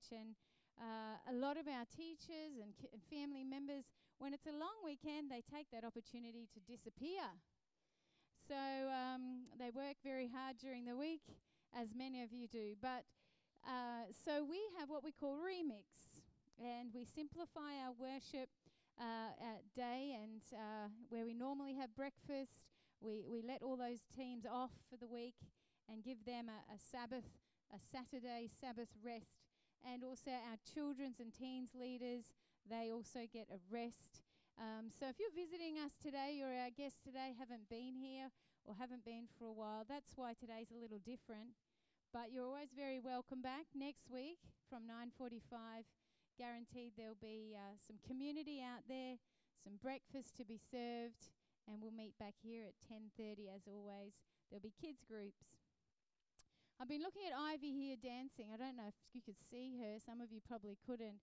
church, and uh, a lot of our teachers and, ki- and family members, when it's a long weekend, they take that opportunity to disappear. So um, they work very hard during the week, as many of you do. But uh, so we have what we call remix, and we simplify our worship uh, day and uh, where we normally have breakfast. We, we let all those teams off for the week and give them a, a Sabbath, a Saturday Sabbath rest. And also our children's and teens leaders, they also get a rest. Um, so if you're visiting us today or our guests today haven't been here or haven't been for a while, that's why today's a little different. But you're always very welcome back next week from 9:45. Guaranteed there'll be uh, some community out there, some breakfast to be served, and we'll meet back here at 10:30 as always. There'll be kids groups. I've been looking at Ivy here dancing. I don't know if you could see her. Some of you probably couldn't.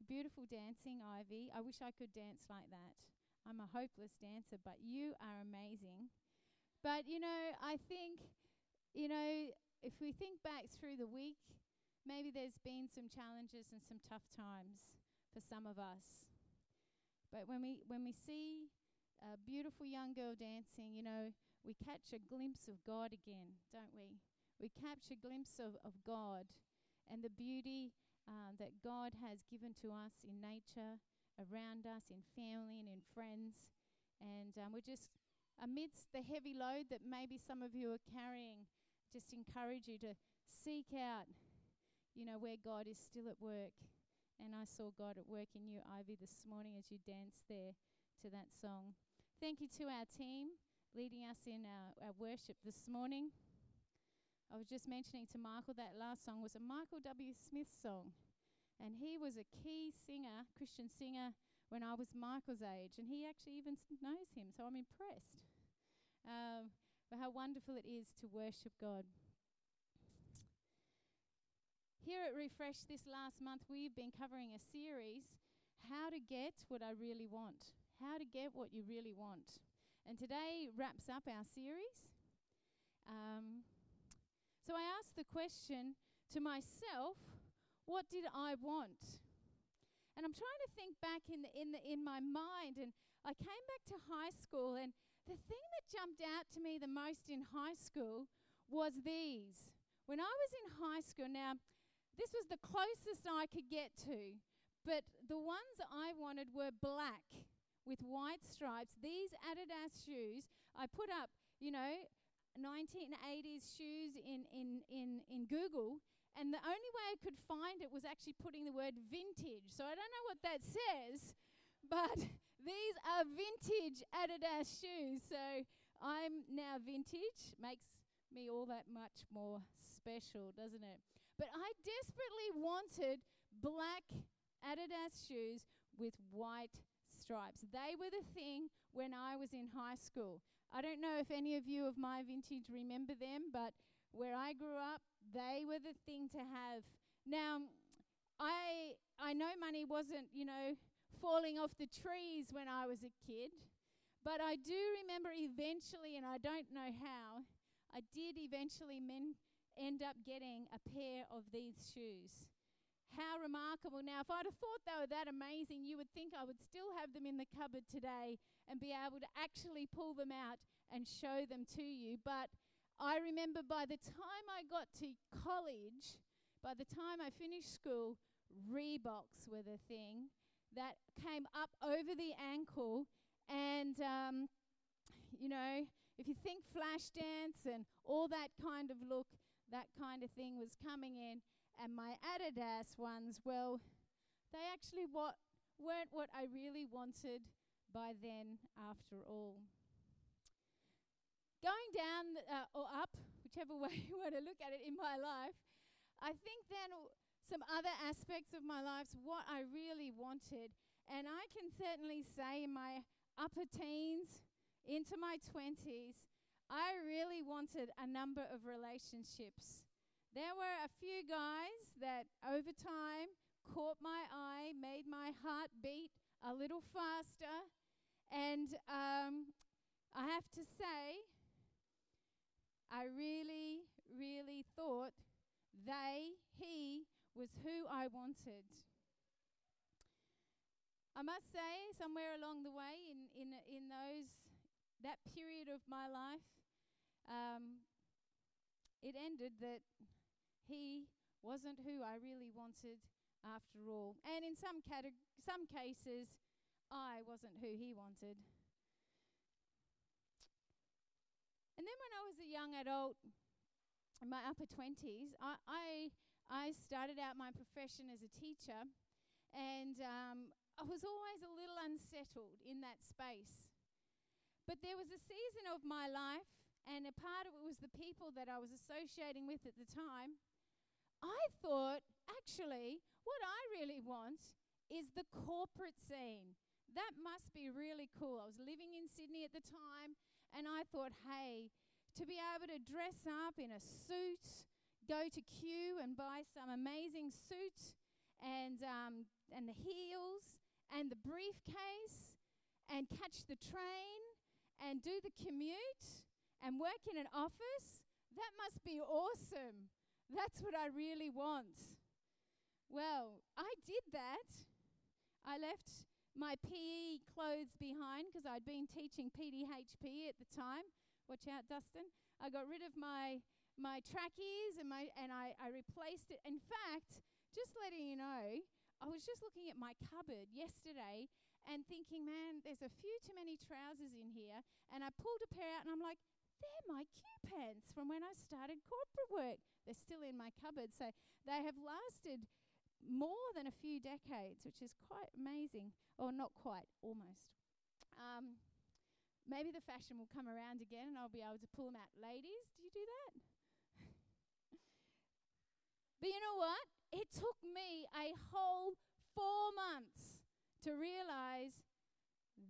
Beautiful dancing, Ivy. I wish I could dance like that. I'm a hopeless dancer, but you are amazing. But, you know, I think, you know, if we think back through the week, maybe there's been some challenges and some tough times for some of us. But when we when we see a beautiful young girl dancing, you know, we catch a glimpse of God again, don't we? We catch a glimpse of, of God and the beauty um, that God has given to us in nature, around us, in family, and in friends. And um, we're just amidst the heavy load that maybe some of you are carrying, just encourage you to seek out, you know, where God is still at work. And I saw God at work in you, Ivy, this morning as you danced there to that song. Thank you to our team leading us in our, our worship this morning. I was just mentioning to Michael that last song was a Michael W. Smith song. And he was a key singer, Christian singer, when I was Michael's age. And he actually even knows him, so I'm impressed. Um, but how wonderful it is to worship God. Here at Refresh this last month, we've been covering a series How to Get What I Really Want. How to Get What You Really Want. And today wraps up our series. Um, so I asked the question to myself, what did I want? And I'm trying to think back in the, in the, in my mind and I came back to high school and the thing that jumped out to me the most in high school was these. When I was in high school, now this was the closest I could get to, but the ones I wanted were black with white stripes. These Adidas shoes, I put up, you know, 1980s shoes in, in, in, in Google, and the only way I could find it was actually putting the word vintage. So I don't know what that says, but these are vintage Adidas shoes. So I'm now vintage. Makes me all that much more special, doesn't it? But I desperately wanted black Adidas shoes with white stripes. They were the thing when I was in high school. I don't know if any of you of my vintage remember them, but where I grew up, they were the thing to have. Now, I I know money wasn't, you know, falling off the trees when I was a kid, but I do remember eventually, and I don't know how, I did eventually men end up getting a pair of these shoes. How remarkable. Now, if I'd have thought they were that amazing, you would think I would still have them in the cupboard today and be able to actually pull them out and show them to you. But I remember by the time I got to college, by the time I finished school, Reeboks were the thing that came up over the ankle. And, um, you know, if you think Flashdance and all that kind of look, that kind of thing was coming in and my Adidas ones, well, they actually what weren't what I really wanted by then after all. Going down uh, or up, whichever way you want to look at it in my life, I think then some other aspects of my life, what I really wanted. And I can certainly say in my upper teens into my 20s, I really wanted a number of relationships. There were a few guys that over time caught my eye, made my heart beat a little faster, and um, I have to say, I really, really thought they, he, was who I wanted. I must say, somewhere along the way in, in, in those, that period of my life, um, it ended that he wasn't who I really wanted after all. And in some, cate- some cases, I wasn't who he wanted. And then when I was a young adult, in my upper 20s, I, I, I started out my profession as a teacher, and um, I was always a little unsettled in that space. But there was a season of my life, and a part of it was the people that I was associating with at the time. I thought, actually, what I really want is the corporate scene. That must be really cool. I was living in Sydney at the time, and I thought, hey, to be able to dress up in a suit, go to Cue and buy some amazing suit and, um, and the heels and the briefcase and catch the train and do the commute and work in an office, that must be awesome. That's what I really want. Well, I did that. I left my PE clothes behind because I'd been teaching PDHP at the time. Watch out, Dustin. I got rid of my my trackies and my and I, I replaced it. In fact, just letting you know, I was just looking at my cupboard yesterday and thinking, man, there's a few too many trousers in here. And I pulled a pair out and I'm like, they're my Cue pants from when I started corporate work. They're still in my cupboard. So they have lasted more than a few decades, which is quite amazing. Or not quite, almost. Um, maybe the fashion will come around again and I'll be able to pull them out. Ladies, do you do that? but you know what? It took me a whole four months to realize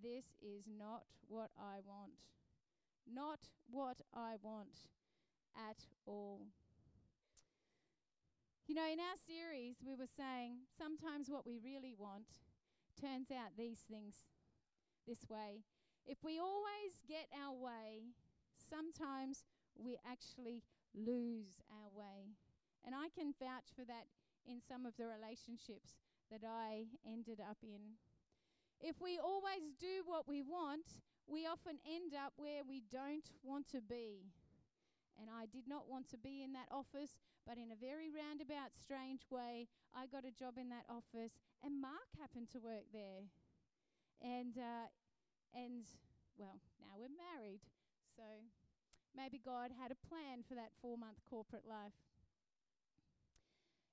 this is not what I want. Not what I want at all. You know, in our series, we were saying sometimes what we really want turns out these things this way. If we always get our way, sometimes we actually lose our way. And I can vouch for that in some of the relationships that I ended up in. If we always do what we want, we often end up where we don't want to be. And I did not want to be in that office, but in a very roundabout, strange way, I got a job in that office, and Mark happened to work there. And, uh, and well, now we're married. So maybe God had a plan for that four month corporate life.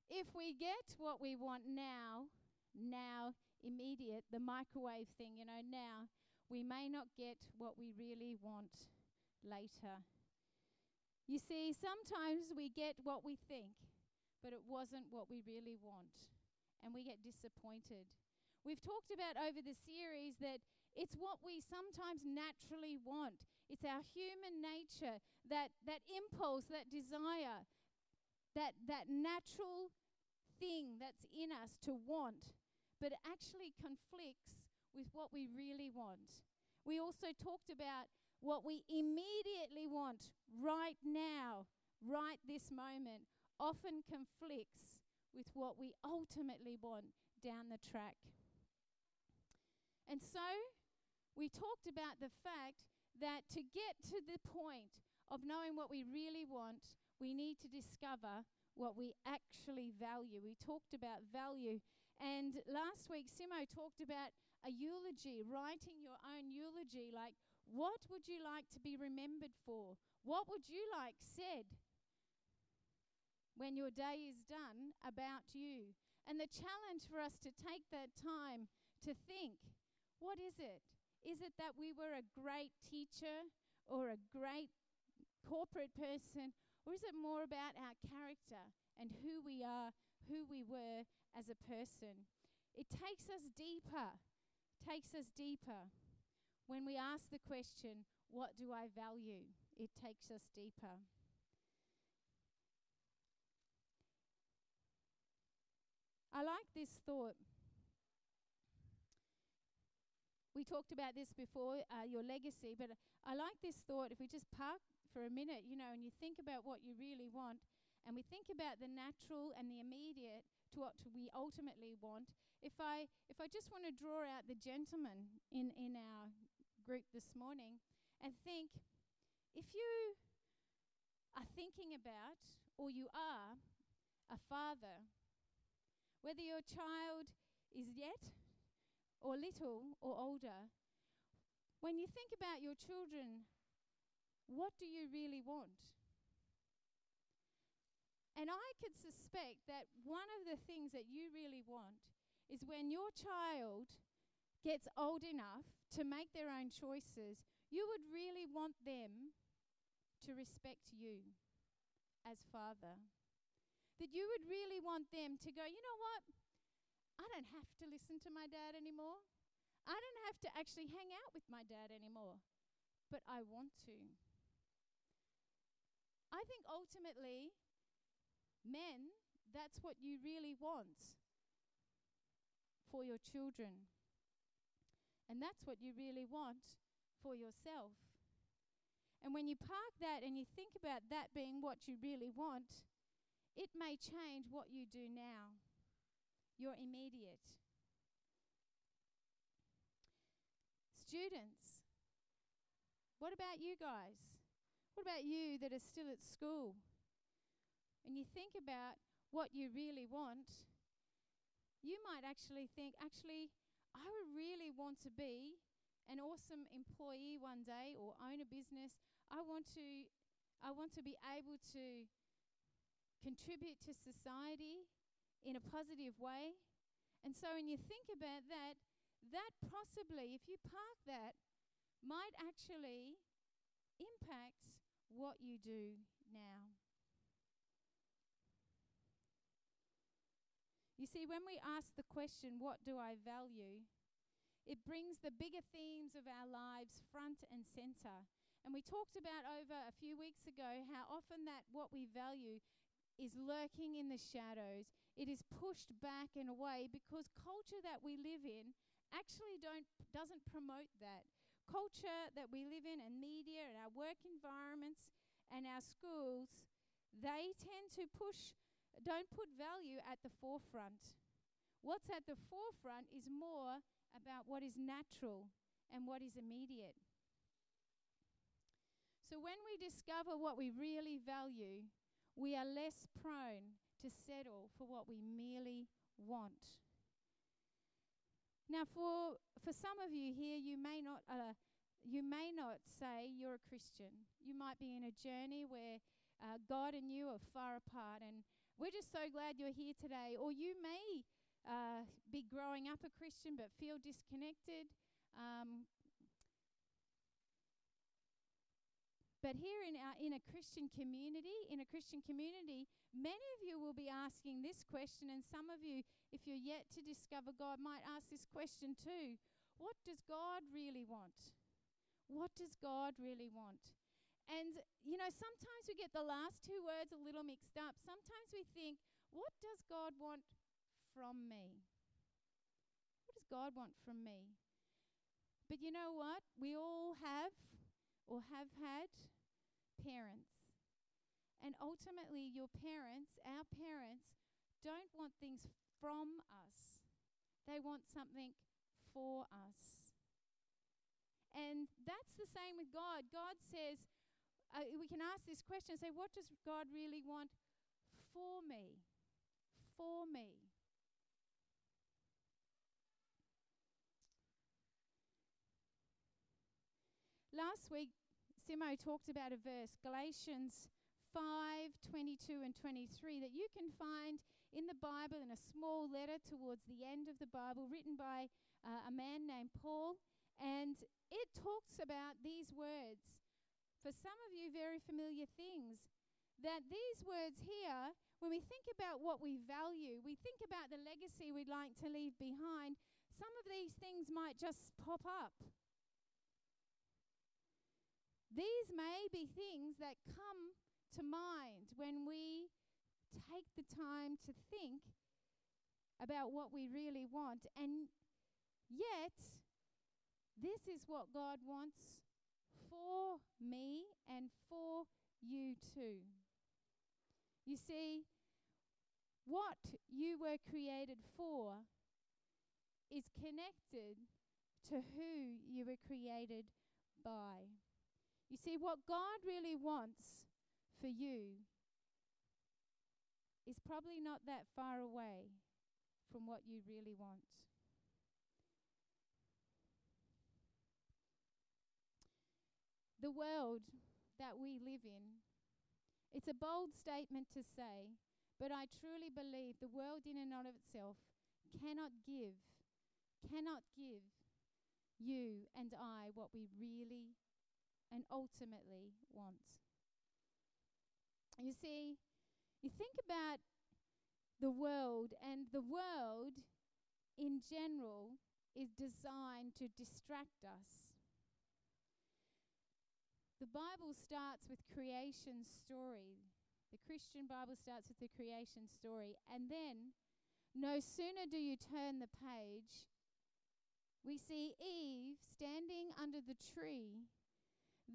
If we get what we want now, now, immediate, the microwave thing, you know, now, we may not get what we really want later. You see, sometimes we get what we think, but it wasn't what we really want, and we get disappointed. We've talked about over the series that it's what we sometimes naturally want. It's our human nature, that, that impulse, that desire, that, that natural thing that's in us to want, but it actually conflicts with what we really want. We also talked about what we immediately want right now, right this moment, often conflicts with what we ultimately want down the track. And so we talked about the fact that to get to the point of knowing what we really want, we need to discover what we actually value. We talked about value. And last week, Simo talked about a eulogy, writing your own eulogy, like what would you like to be remembered for? What would you like said when your day is done about you? And the challenge for us to take that time to think what is it? Is it that we were a great teacher or a great corporate person? Or is it more about our character and who we are, who we were as a person? It takes us deeper, takes us deeper. When we ask the question, What do I value? it takes us deeper. I like this thought. We talked about this before, uh, your legacy, but I like this thought. If we just park for a minute, you know, and you think about what you really want, and we think about the natural and the immediate to what we ultimately want, if I if I just want to draw out the gentleman in in our group this morning and think if you are thinking about or you are a father whether your child is yet or little or older when you think about your children what do you really want? And I could suspect that one of the things that you really want is when your child gets old enough to make their own choices, you would really want them to respect you as father. That you would really want them to go, you know what? I don't have to listen to my dad anymore. I don't have to actually hang out with my dad anymore. But I want to. I think ultimately, Men, that's what you really want for your children. And that's what you really want for yourself. And when you park that and you think about that being what you really want, it may change what you do now, your immediate. Students, what about you guys? What about you that are still at school? and you think about what you really want, you might actually think, actually, I would really want to be an awesome employee one day or own a business. I want to I want to be able to contribute to society in a positive way. And so when you think about that, that possibly, if you park that, might actually impact what you do now. You see, when we ask the question, What do I value? it brings the bigger themes of our lives front and center. And we talked about over a few weeks ago how often that what we value is lurking in the shadows. It is pushed back and away because culture that we live in actually don't doesn't promote that. Culture that we live in and media and our work environments and our schools, they tend to push don't put value at the forefront. What's at the forefront is more about what is natural and what is immediate. So when we discover what we really value, we are less prone to settle for what we merely want. Now, for, for some of you here, you may not. Uh, you may not say you're a Christian. You might be in a journey where uh, God and you are far apart, and we're just so glad you're here today. Or you may uh, be growing up a Christian but feel disconnected. Um, but here in our in a Christian community, in a Christian community, many of you will be asking this question, and some of you, if you're yet to discover God, might ask this question too. What does God really want? What does God really want? And, you know, sometimes we get the last two words a little mixed up. Sometimes we think, what does God want from me? What does God want from me? But you know what? We all have or have had parents. And ultimately, your parents, our parents, don't want things from us, they want something for us. And that's the same with God. God says, uh, we can ask this question say, what does God really want for me? For me. Last week, Simo talked about a verse, Galatians 5 22 and 23, that you can find in the Bible in a small letter towards the end of the Bible, written by uh, a man named Paul. And it talks about these words for some of you, very familiar things. That these words here, when we think about what we value, we think about the legacy we'd like to leave behind, some of these things might just pop up. These may be things that come to mind when we take the time to think about what we really want. And yet, this is what God wants for me and for you too. You see, what you were created for is connected to who you were created by. You see, what God really wants for you is probably not that far away from what you really want. The world that we live in, it's a bold statement to say, but I truly believe the world in and of itself cannot give, cannot give you and I what we really and ultimately want. You see, you think about the world, and the world in general is designed to distract us. The Bible starts with creation story. The Christian Bible starts with the creation story. And then, no sooner do you turn the page, we see Eve standing under the tree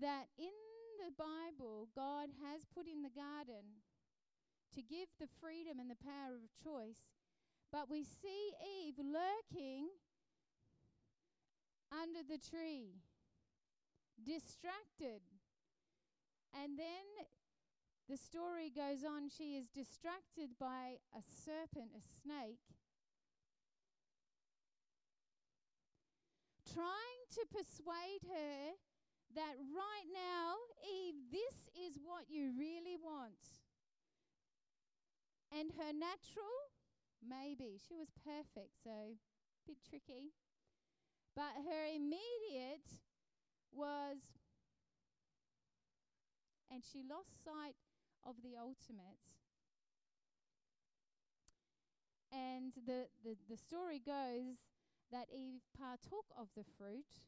that in the Bible God has put in the garden to give the freedom and the power of choice. But we see Eve lurking under the tree, distracted and then the story goes on. She is distracted by a serpent, a snake, trying to persuade her that right now, Eve, this is what you really want. And her natural, maybe, she was perfect, so bit tricky. But her immediate was and she lost sight of the ultimate. And the, the, the story goes that Eve partook of the fruit,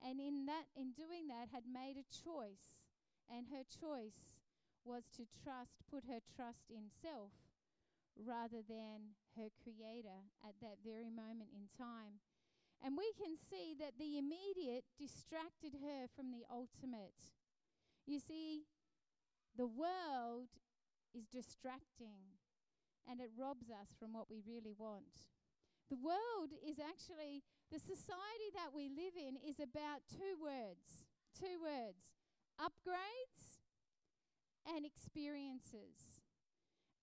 and in that in doing that had made a choice, and her choice was to trust, put her trust in self rather than her creator at that very moment in time. And we can see that the immediate distracted her from the ultimate. You see, the world is distracting and it robs us from what we really want. The world is actually, the society that we live in is about two words. Two words upgrades and experiences.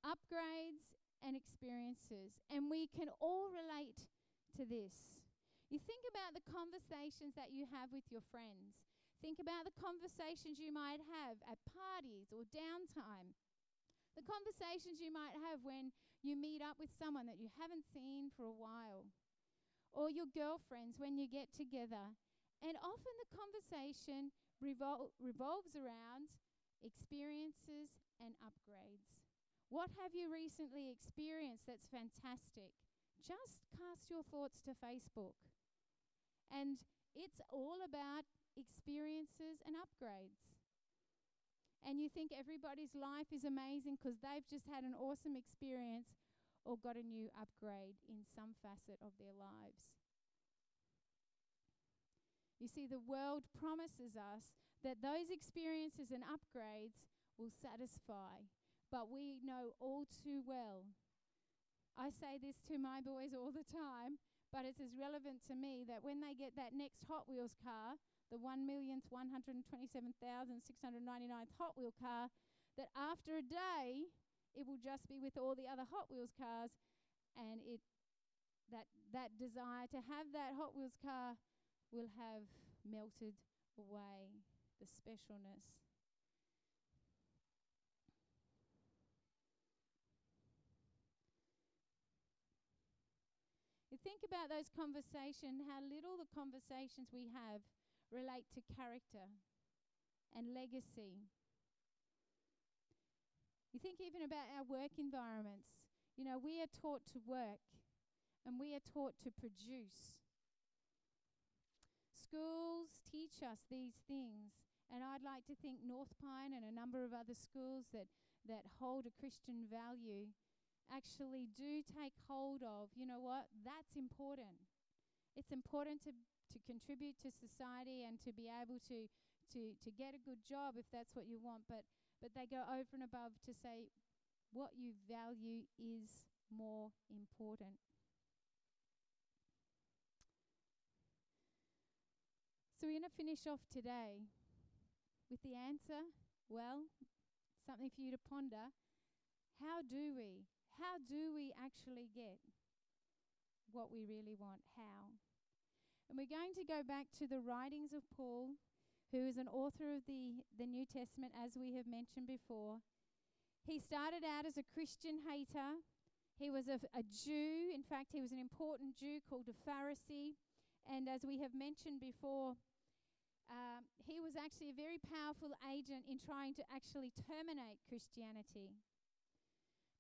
Upgrades and experiences. And we can all relate to this. You think about the conversations that you have with your friends. Think about the conversations you might have at parties or downtime. The conversations you might have when you meet up with someone that you haven't seen for a while. Or your girlfriends when you get together. And often the conversation revol- revolves around experiences and upgrades. What have you recently experienced that's fantastic? Just cast your thoughts to Facebook. And it's all about experiences, and upgrades. And you think everybody's life is amazing because they've just had an awesome experience or got a new upgrade in some facet of their lives. You see, the world promises us that those experiences and upgrades will satisfy, but we know all too well. I say this to my boys all the time, but it's as relevant to me that when they get that next Hot Wheels car, the 1,127,699th Hot Wheel car, that after a day, it will just be with all the other Hot Wheels cars, and it that that desire to have that Hot Wheels car will have melted away the specialness. You think about those conversations, how little the conversations we have relate to character and legacy. You think even about our work environments. You know, we are taught to work and we are taught to produce. Schools teach us these things, and I'd like to think North Pine and a number of other schools that, that hold a Christian value actually do take hold of, you know what, that's important. It's important to to contribute to society and to be able to, to, to get a good job if that's what you want. But, but they go over and above to say what you value is more important. So we're going to finish off today with the answer. Well, something for you to ponder. How do we? How do we actually get what we really want? How? And we're going to go back to the writings of Paul, who is an author of the, the New Testament, as we have mentioned before. He started out as a Christian hater. He was a, a Jew. In fact, he was an important Jew called a Pharisee. And as we have mentioned before, um, he was actually a very powerful agent in trying to actually terminate Christianity.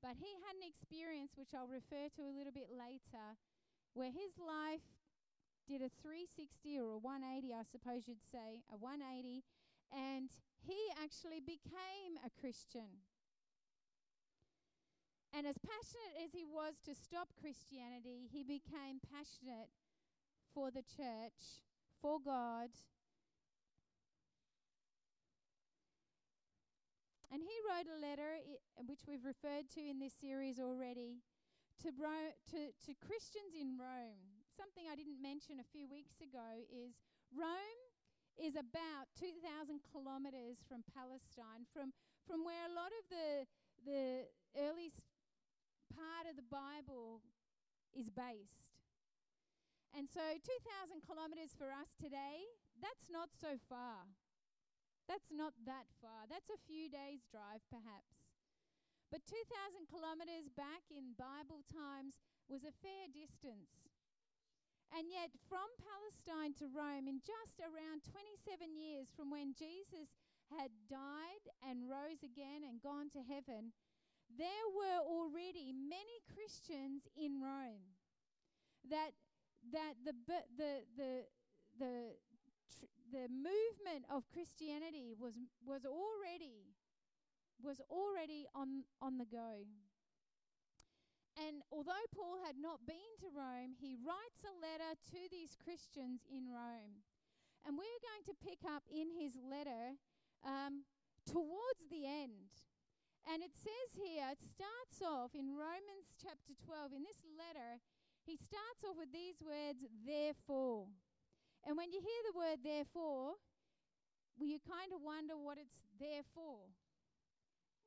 But he had an experience, which I'll refer to a little bit later, where his life did a 360 or a 180, I suppose you'd say, a 180, and he actually became a Christian. And as passionate as he was to stop Christianity, he became passionate for the church, for God, And he wrote a letter, which we've referred to in this series already, to, Ro- to, to Christians in Rome. Something I didn't mention a few weeks ago is Rome is about 2,000 kilometers from Palestine, from, from where a lot of the, the early part of the Bible is based. And so 2,000 kilometers for us today, that's not so far. That's not that far. That's a few days' drive, perhaps. But 2,000 kilometers back in Bible times was a fair distance. And yet, from Palestine to Rome, in just around 27 years from when Jesus had died and rose again and gone to heaven, there were already many Christians in Rome. That, that the, the, the, the the movement of Christianity was was already was already on on the go. And although Paul had not been to Rome, he writes a letter to these Christians in Rome. And we're going to pick up in his letter um, towards the end. And it says here, it starts off in Romans chapter 12, in this letter, he starts off with these words, therefore. And when you hear the word therefore, well, you kind of wonder what it's there for.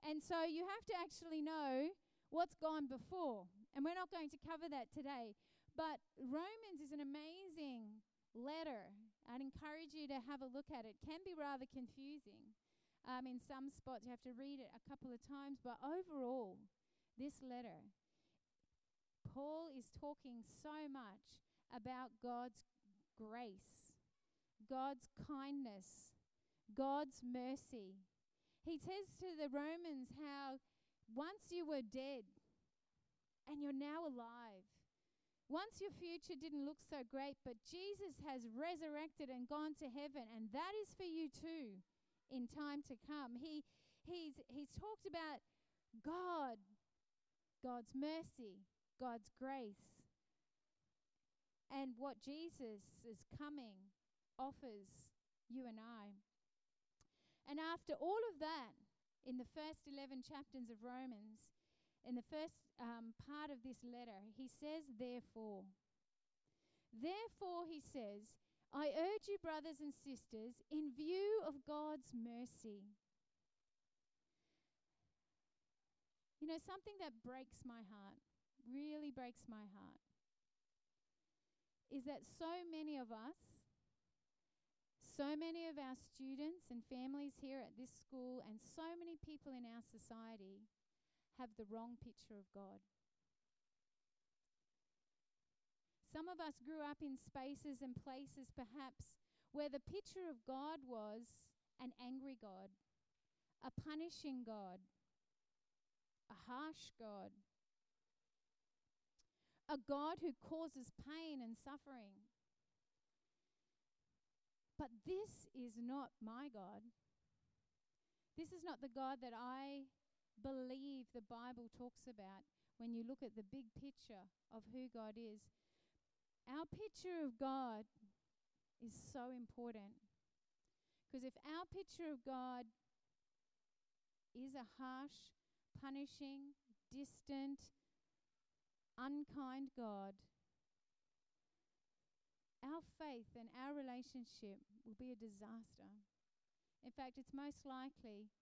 And so you have to actually know what's gone before. And we're not going to cover that today. But Romans is an amazing letter. I'd encourage you to have a look at it. it can be rather confusing. Um, in some spots, you have to read it a couple of times. But overall, this letter, Paul is talking so much about God's grace, God's kindness, God's mercy. He says to the Romans how once you were dead and you're now alive. Once your future didn't look so great, but Jesus has resurrected and gone to heaven, and that is for you too in time to come. He, he's, he's talked about God, God's mercy, God's grace and what Jesus is coming offers you and I. And after all of that, in the first 11 chapters of Romans, in the first um, part of this letter, he says, Therefore. Therefore, he says, I urge you, brothers and sisters, in view of God's mercy. You know, something that breaks my heart, really breaks my heart, is that so many of us, so many of our students and families here at this school, and so many people in our society have the wrong picture of God. Some of us grew up in spaces and places, perhaps, where the picture of God was an angry God, a punishing God, a harsh God, a God who causes pain and suffering. But this is not my God. This is not the God that I believe the Bible talks about when you look at the big picture of who God is. Our picture of God is so important. Because if our picture of God is a harsh, punishing, distant, unkind God, our faith and our relationship will be a disaster. In fact, it's most likely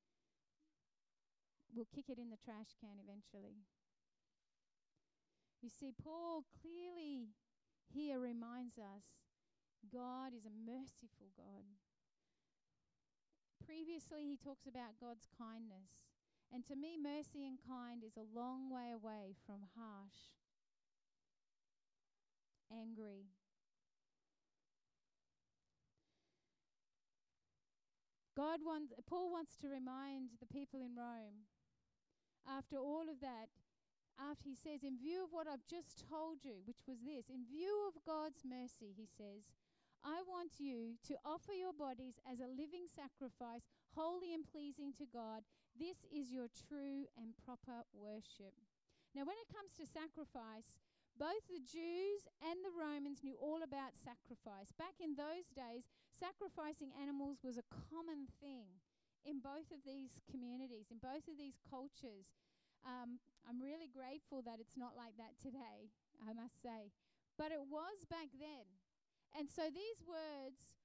we'll kick it in the trash can eventually. You see, Paul clearly here reminds us God is a merciful God. Previously, he talks about God's kindness. And to me, mercy and kind is a long way away from harsh, angry. God wants, Paul wants to remind the people in Rome, after all of that, after he says, in view of what I've just told you, which was this, in view of God's mercy, he says, I want you to offer your bodies as a living sacrifice, holy and pleasing to God. This is your true and proper worship. Now, when it comes to sacrifice, both the Jews and the Romans knew all about sacrifice. Back in those days, sacrificing animals was a common thing in both of these communities, in both of these cultures. Um, I'm really grateful that it's not like that today, I must say. But it was back then. And so these words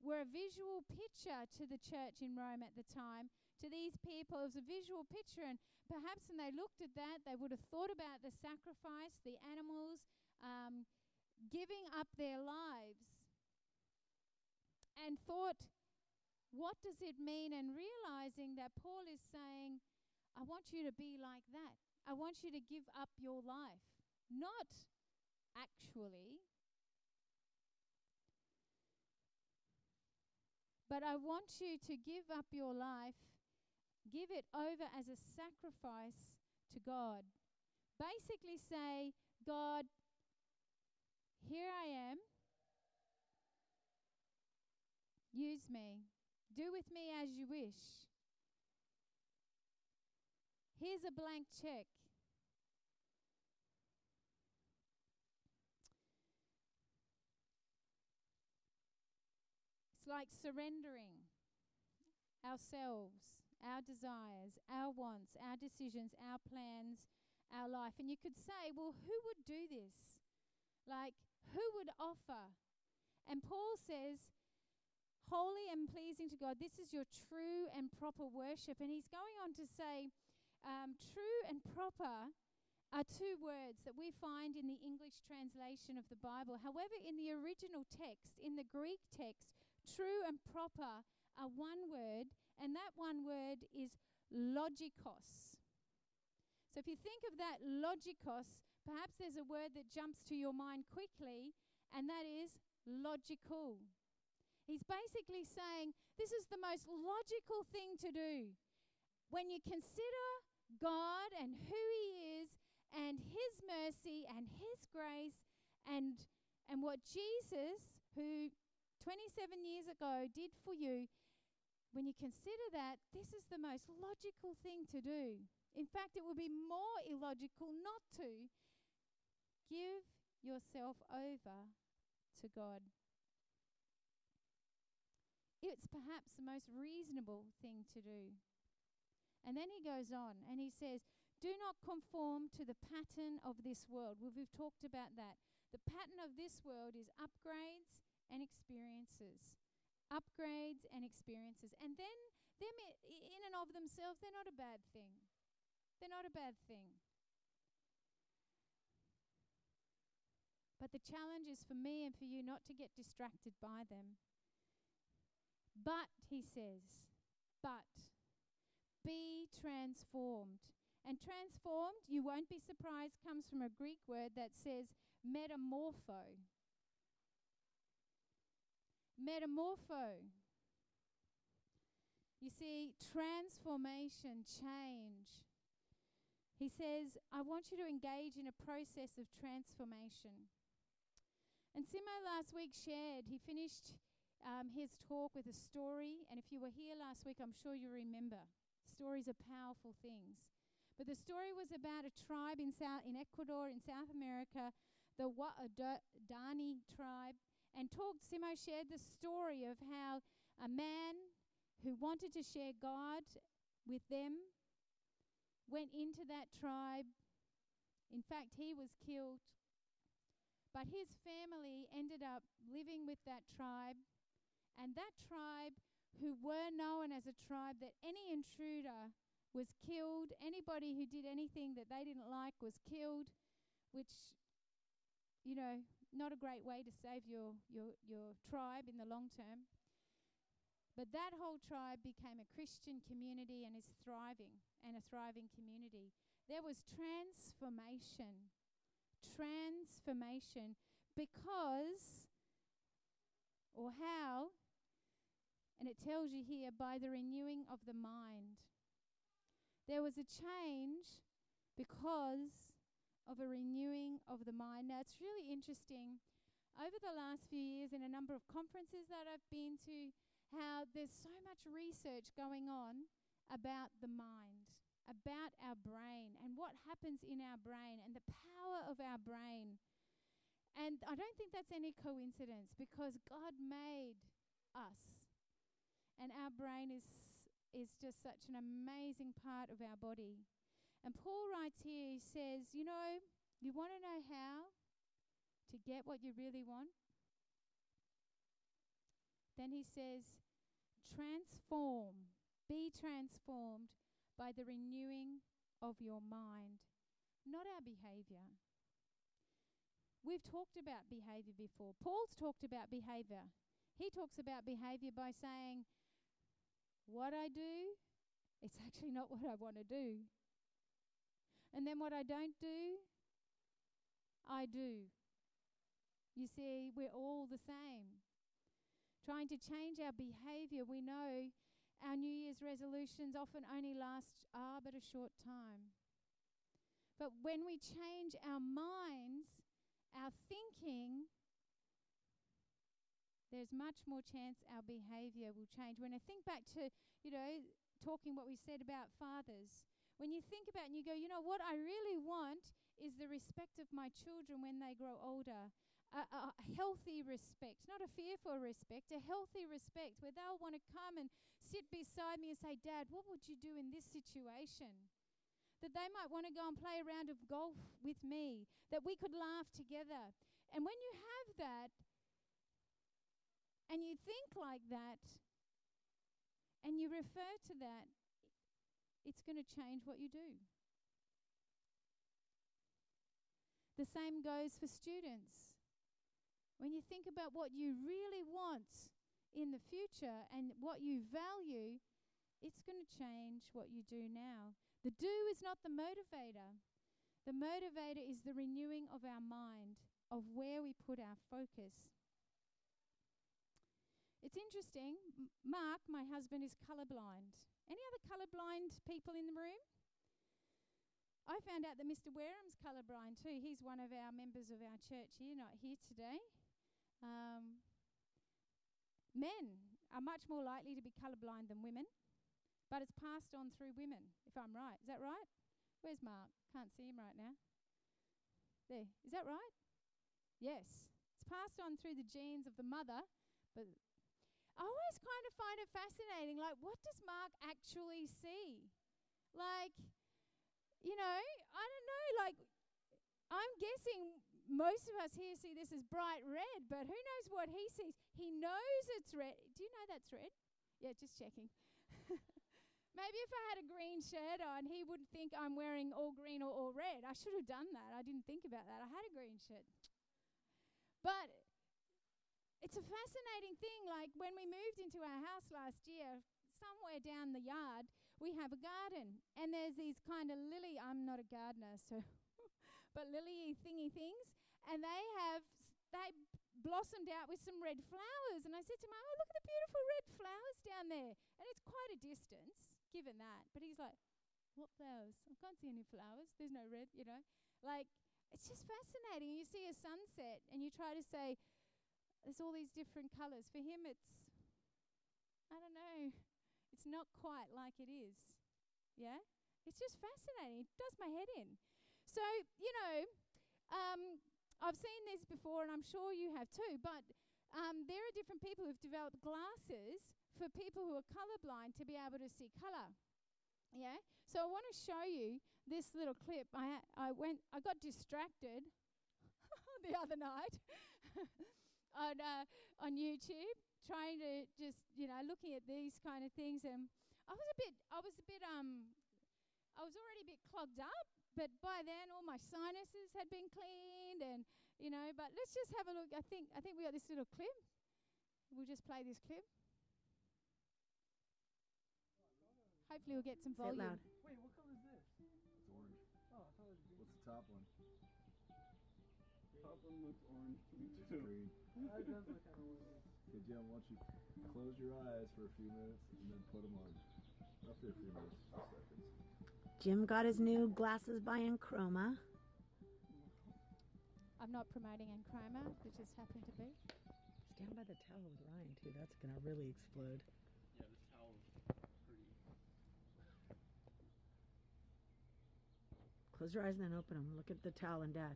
were a visual picture to the church in Rome at the time, to these people. It was a visual picture, and perhaps when they looked at that, they would have thought about the sacrifice, the animals um, giving up their lives, and thought, what does it mean? And realizing that Paul is saying, I want you to be like that. I want you to give up your life. Not actually, But I want you to give up your life, give it over as a sacrifice to God. Basically, say, God, here I am. Use me. Do with me as you wish. Here's a blank check. It's like surrendering ourselves, our desires, our wants, our decisions, our plans, our life. And you could say, well, who would do this? Like, who would offer? And Paul says, holy and pleasing to God, this is your true and proper worship. And he's going on to say, um, true and proper are two words that we find in the English translation of the Bible. However, in the original text, in the Greek text, True and proper are one word, and that one word is logikos. So if you think of that logikos, perhaps there's a word that jumps to your mind quickly, and that is logical. He's basically saying this is the most logical thing to do. When you consider God and who He is, and His mercy and His grace, and, and what Jesus, who 27 years ago did for you, when you consider that, this is the most logical thing to do. In fact, it would be more illogical not to. Give yourself over to God. It's perhaps the most reasonable thing to do. And then he goes on and he says, Do not conform to the pattern of this world. Well, we've talked about that. The pattern of this world is upgrades and experiences. Upgrades and experiences. And then, them in and of themselves, they're not a bad thing. They're not a bad thing. But the challenge is for me and for you not to get distracted by them. But, he says, but be transformed. And transformed, you won't be surprised, comes from a Greek word that says metamorpho metamorpho. You see, transformation, change. He says, I want you to engage in a process of transformation. And Simo last week shared, he finished um, his talk with a story. And if you were here last week, I'm sure you remember. Stories are powerful things. But the story was about a tribe in, South, in Ecuador, in South America, the Waodani tribe and talked, Simo shared the story of how a man who wanted to share God with them went into that tribe. In fact, he was killed. But his family ended up living with that tribe. And that tribe, who were known as a tribe that any intruder was killed, anybody who did anything that they didn't like was killed, which, you know, not a great way to save your, your, your tribe in the long term. But that whole tribe became a Christian community and is thriving and a thriving community. There was transformation. Transformation because, or how, and it tells you here by the renewing of the mind. There was a change because of a renewing of the mind. Now, it's really interesting. Over the last few years, in a number of conferences that I've been to, how there's so much research going on about the mind, about our brain, and what happens in our brain, and the power of our brain. And I don't think that's any coincidence because God made us. And our brain is, is just such an amazing part of our body. And Paul writes here, he says, You know, you want to know how to get what you really want? Then he says, transform, be transformed by the renewing of your mind, not our behavior. We've talked about behavior before. Paul's talked about behavior. He talks about behavior by saying, What I do, it's actually not what I want to do. And then what I don't do, I do. You see, we're all the same trying to change our behavior, we know our New Year's resolutions often only last ah but a short time. But when we change our minds, our thinking, there's much more chance our behavior will change. When I think back to, you know, talking what we said about fathers, when you think about it and you go, you know, what I really want is the respect of my children when they grow older a, a healthy respect, not a fearful respect, a healthy respect where they'll want to come and sit beside me and say, Dad, what would you do in this situation? That they might want to go and play a round of golf with me, that we could laugh together. And when you have that and you think like that and you refer to that, it's going to change what you do. The same goes for students. When you think about what you really want in the future and what you value, it's going to change what you do now. The do is not the motivator. The motivator is the renewing of our mind, of where we put our focus. It's interesting. Mark, my husband, is colorblind. Any other colorblind people in the room? I found out that Mr. Wareham's colorblind too. He's one of our members of our church here, not here today. Um, men are much more likely to be colorblind than women, but it's passed on through women, if I'm right. Is that right? Where's Mark? Can't see him right now. There. Is that right? Yes. It's passed on through the genes of the mother, but I always kind of find it fascinating. Like, what does Mark actually see? Like, you know, I don't know. Like, I'm guessing most of us here see this as bright red, but who knows what he sees? He knows it's red. Do you know that's red? Yeah, just checking. Maybe if I had a green shirt on, he would think I'm wearing all green or all red. I should have done that. I didn't think about that. I had a green shirt. But it's a fascinating thing. Like when we moved into our house last year, somewhere down the yard, we have a garden. And there's these kind of lily, I'm not a gardener, so, but lily thingy things and they have they blossomed out with some red flowers. And I said to him, "Oh, look at the beautiful red flowers down there." And it's quite a distance, given that. But he's like, "What flowers? I can't see any flowers. There's no red, you know." Like it's just fascinating. You see a sunset, and you try to say, "There's all these different colors." For him, it's I don't know. It's not quite like it is. Yeah? It's just fascinating. It does my head in. So, you know, um, I've seen this before, and I'm sure you have too, but um, there are different people who've developed glasses for people who are colorblind to be able to see color. Yeah. So I want to show you this little clip. I I went I got distracted the other night on uh, on YouTube trying to just you know looking at these kind of things and I was a bit I was a bit um I was already a bit clogged up but by then all my sinuses had been cleaned and you know but let's just have a look I think I think we got this little clip we'll just play this clip hopefully we'll get some volume loud. Wait, what color is this? It's orange. Oh, I thought it was green. What's the top one? Top one looks orange to me It's too. green. That does look kind of orange. Okay, Jim, why don't you close your eyes for a few minutes and then put them on. Not for a few minutes, just seconds. Jim got his new glasses by Enchroma. I'm not promoting Enchroma it just happened to be Stand by the towel with Ryan too. That's gonna really explode. Yeah, this towel is pretty. Close your eyes and then open them. Look at the towel and Dad.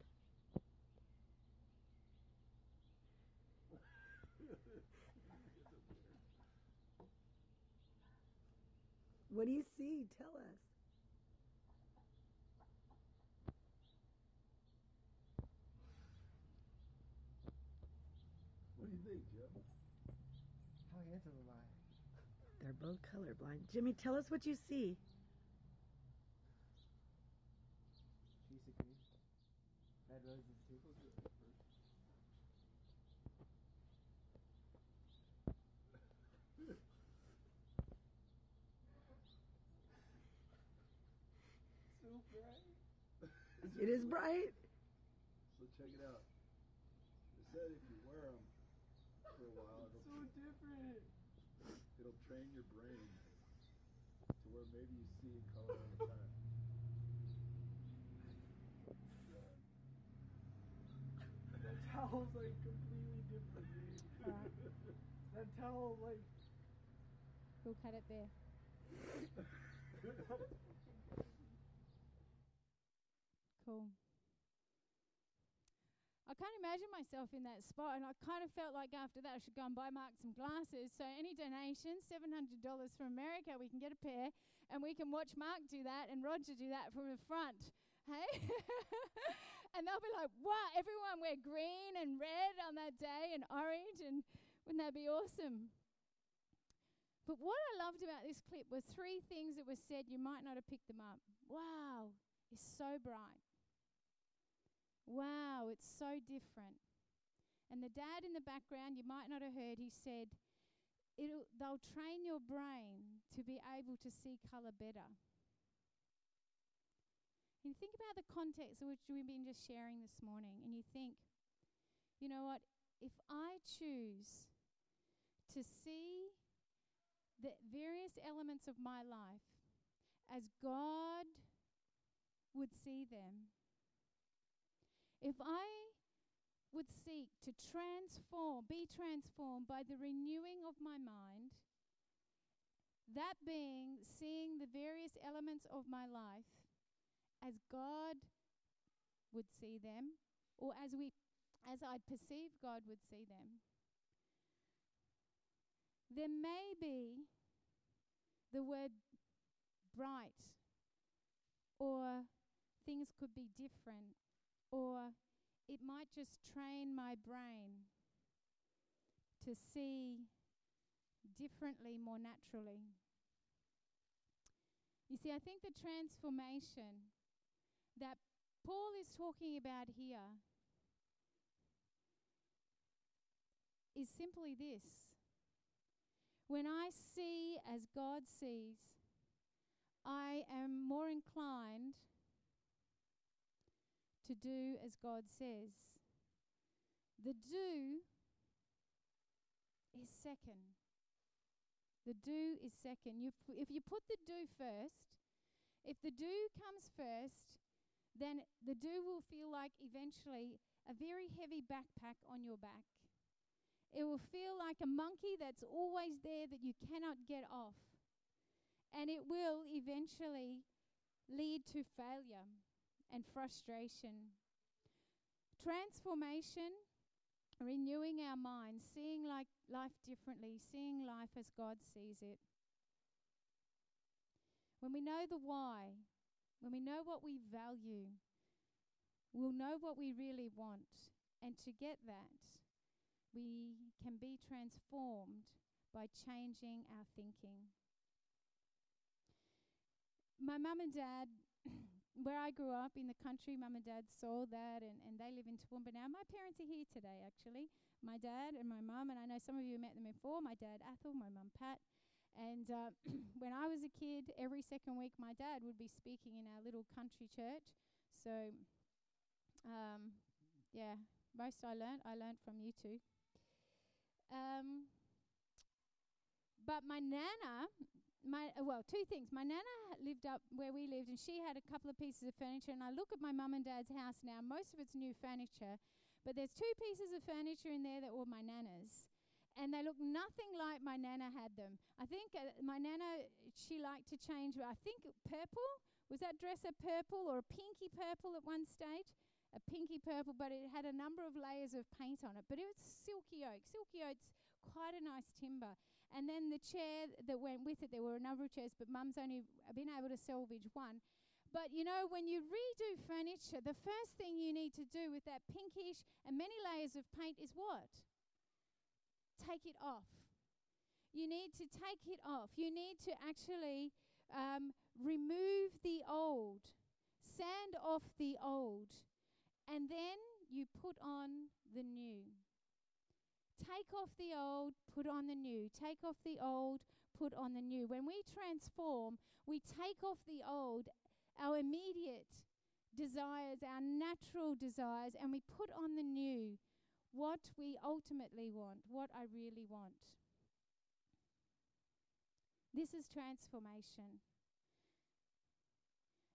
What do you see? Tell us. What do you think, Jim? How handsome am I? They're both colorblind. Jimmy, tell us what you see. She's a green. Red roses too. so bright. It is bright. So check it out. It said if you wear them for a while, it'll, So different. it'll train your brain to where maybe you see in color all the time. Yeah. That towel's like completely different, dude. Uh-huh. Alright. That towel like we'll cut it there Cool. I can't imagine myself in that spot, and I kind of felt like after that I should go and buy Mark some glasses. So, any donations, $700 from America, we can get a pair, and we can watch Mark do that and Roger do that from the front. Hey? and they'll be like, wow, everyone wear green and red on that day and orange, and wouldn't that be awesome? But what I loved about this clip were three things that were said. You might not have picked them up. Wow, it's so bright. Wow, it's so different. And the dad in the background, you might not have heard, he said, It'll, they'll train your brain to be able to see colour better. And think about the context which we've been just sharing this morning, and you think, you know what? If I choose to see the various elements of my life as God would see them, if I would seek to transform, be transformed by the renewing of my mind, that being seeing the various elements of my life as God would see them, or as we as I'd perceive God would see them, there may be the word bright, or things could be different, or it might just train my brain to see differently, more naturally. You see, I think the transformation that Paul is talking about here is simply this. When I see as God sees, I am more inclined to do as God says. The do is second. The do is second. You if you put the do first, if the do comes first, then the do will feel like eventually a very heavy backpack on your back. It will feel like a monkey that's always there that you cannot get off. And it will eventually lead to failure and frustration. Transformation, renewing our minds, seeing like life differently, seeing life as God sees it. when we know the why, when we know what we value, we'll know what we really want. And to get that, we can be transformed by changing our thinking. My mum and dad, where I grew up in the country, mum and dad saw that and, and they live in Toowoomba now. My parents are here today, actually. My dad and my mum, and I know some of you met them before. My dad, Athel, my mum, Pat. And uh, when I was a kid, every second week, my dad would be speaking in our little country church. So, um, yeah, most I learnt, I learnt from you two. Um, but my nana, my uh, well, two things. My nana lived up where we lived, and she had a couple of pieces of furniture. And I look at my mum and dad's house now. Most of it's new furniture, but there's two pieces of furniture in there that were my nana's, and they look nothing like my nana had them. I think uh, my nana she liked to change. I think purple was that dresser purple or a pinky purple at one stage a pinky purple, but it had a number of layers of paint on it. But it was silky oak. Silky oak's quite a nice timber. And then the chair that went with it, there were a number of chairs, but Mum's only been able to salvage one. But you know, when you redo furniture, the first thing you need to do with that pinkish and many layers of paint is what? Take it off. You need to take it off. You need to actually um, remove the old, sand off the old, and then you put on the new. Take off the old, put on the new. Take off the old, put on the new. When we transform, we take off the old, our immediate desires, our natural desires, and we put on the new, what we ultimately want, what I really want. This is transformation.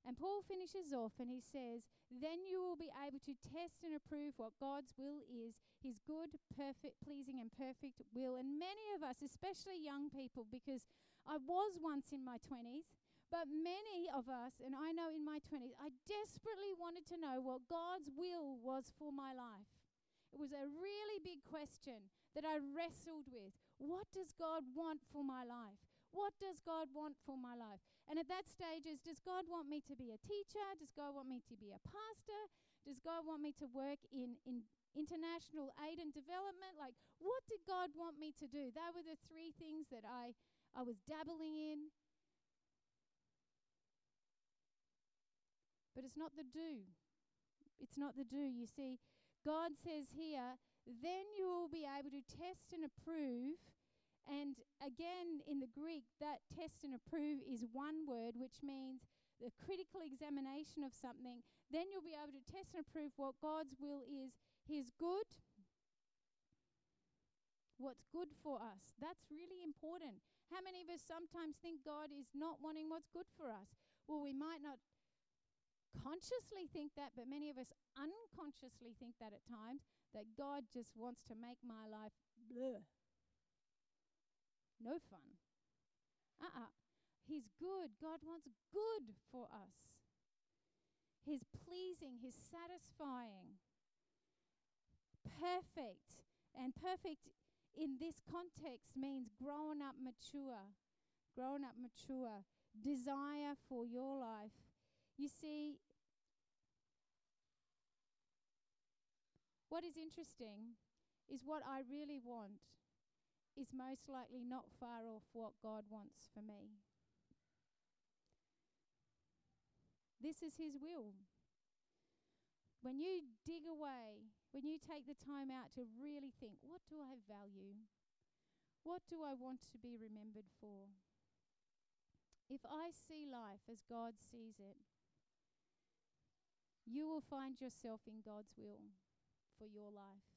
And Paul finishes off and he says, Then you will be able to test and approve what God's will is, his good, perfect, pleasing, and perfect will. And many of us, especially young people, because I was once in my 20s, but many of us, and I know in my 20s, I desperately wanted to know what God's will was for my life. It was a really big question that I wrestled with. What does God want for my life? What does God want for my life? And at that stage is does God want me to be a teacher? Does God want me to be a pastor? Does God want me to work in, in international aid and development? Like, what did God want me to do? They were the three things that I, I was dabbling in. But it's not the do. It's not the do. You see, God says here, then you will be able to test and approve and again, in the Greek, that test and approve is one word, which means the critical examination of something. Then you'll be able to test and approve what God's will is His good, what's good for us. That's really important. How many of us sometimes think God is not wanting what's good for us? Well, we might not consciously think that, but many of us unconsciously think that at times, that God just wants to make my life bleh no fun. Uh uh-uh. uh He's good. God wants good for us. He's pleasing, He's satisfying, perfect. And perfect in this context means grown up mature. Grown up mature. Desire for your life. You see, what is interesting is what I really want is most likely not far off what God wants for me. This is His will. When you dig away, when you take the time out to really think, what do I value? What do I want to be remembered for? If I see life as God sees it, you will find yourself in God's will for your life.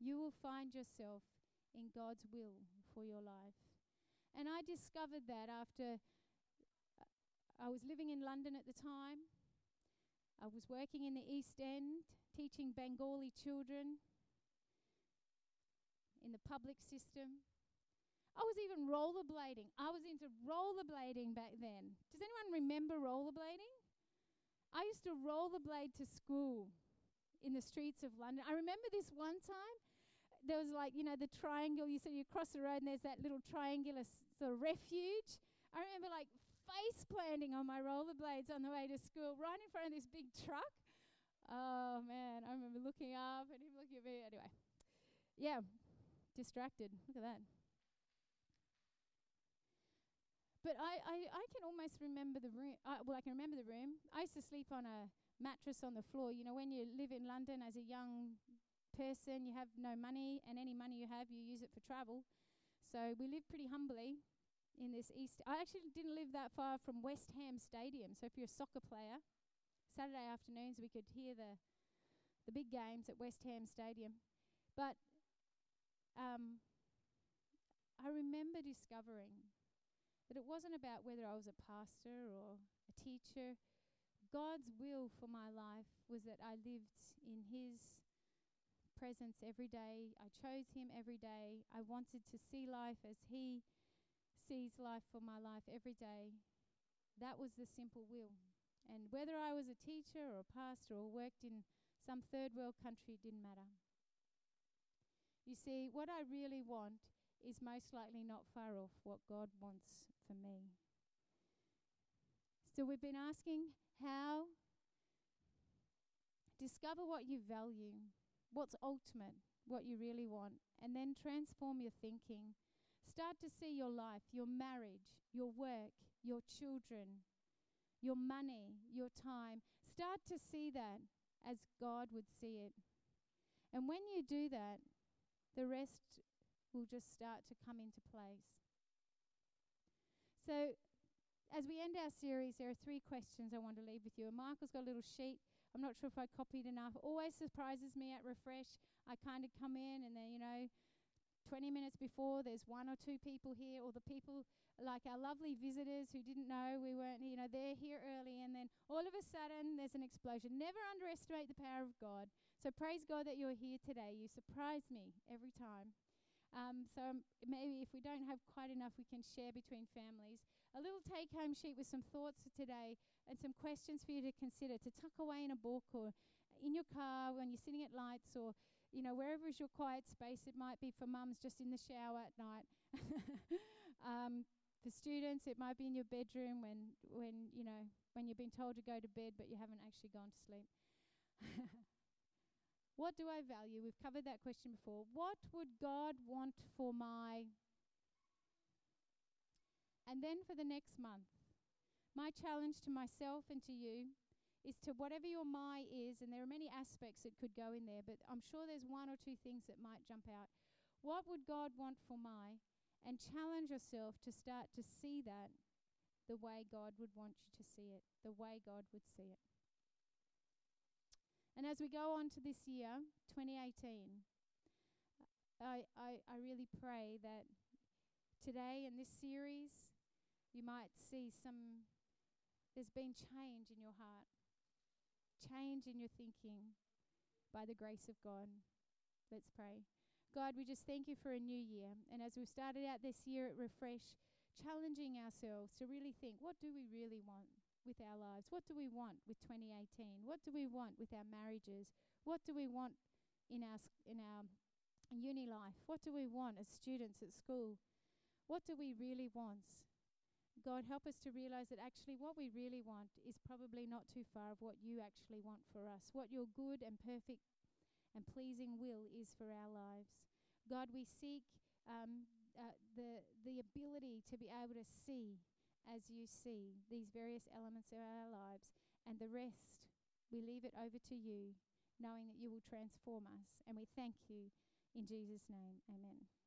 You will find yourself in God's will for your life. And I discovered that after uh, I was living in London at the time. I was working in the East End, teaching Bengali children in the public system. I was even rollerblading. I was into rollerblading back then. Does anyone remember rollerblading? I used to rollerblade to school in the streets of London. I remember this one time there was like, you know, the triangle. You said you cross the road and there's that little triangular sort of refuge. I remember like face planting on my rollerblades on the way to school, right in front of this big truck. Oh man, I remember looking up and him looking at me. Anyway, yeah, distracted. Look at that. But I, I, I can almost remember the room. Uh, well, I can remember the room. I used to sleep on a mattress on the floor. You know, when you live in London as a young person, you have no money, and any money you have, you use it for travel. So we lived pretty humbly in this east. I actually didn't live that far from West Ham Stadium. So if you're a soccer player, Saturday afternoons we could hear the the big games at West Ham Stadium. But um, I remember discovering that it wasn't about whether I was a pastor or a teacher. God's will for my life was that I lived in His presence every day. I chose Him every day. I wanted to see life as He sees life for my life every day. That was the simple will. And whether I was a teacher or a pastor or worked in some third world country didn't matter. You see, what I really want is most likely not far off what God wants for me. So we've been asking how discover what you value, what's ultimate, what you really want, and then transform your thinking. Start to see your life, your marriage, your work, your children, your money, your time. Start to see that as God would see it. And when you do that, the rest will just start to come into place. So, as we end our series, there are three questions I want to leave with you. And Michael's got a little sheet. I'm not sure if I copied enough. Always surprises me at Refresh. I kind of come in and then, you know, 20 minutes before, there's one or two people here, or the people like our lovely visitors who didn't know we weren't, you know, they're here early, and then all of a sudden there's an explosion. Never underestimate the power of God. So praise God that you're here today. You surprise me every time. Um, so maybe if we don't have quite enough, we can share between families. A little take home sheet with some thoughts for today and some questions for you to consider to tuck away in a book or in your car when you're sitting at lights or you know wherever is your quiet space it might be for mums just in the shower at night um, for students it might be in your bedroom when when you know when you've been told to go to bed but you haven't actually gone to sleep What do I value? We've covered that question before. What would God want for my. And then for the next month, my challenge to myself and to you is to whatever your my is, and there are many aspects that could go in there, but I'm sure there's one or two things that might jump out. What would God want for my? And challenge yourself to start to see that the way God would want you to see it, the way God would see it. And as we go on to this year, 2018, I, I, I really pray that today in this series, you might see some, there's been change in your heart, change in your thinking by the grace of God. Let's pray. God, we just thank you for a new year. And as we've started out this year at Refresh, challenging ourselves to really think what do we really want? with our lives? What do we want with 2018? What do we want with our marriages? What do we want in our in our uni life? What do we want as students at school? What do we really want? God, help us to realize that actually what we really want is probably not too far of what you actually want for us, what your good and perfect and pleasing will is for our lives. God, we seek um, uh, the, the ability to be able to see as you see these various elements of our lives, and the rest, we leave it over to you, knowing that you will transform us. And we thank you in Jesus' name. Amen.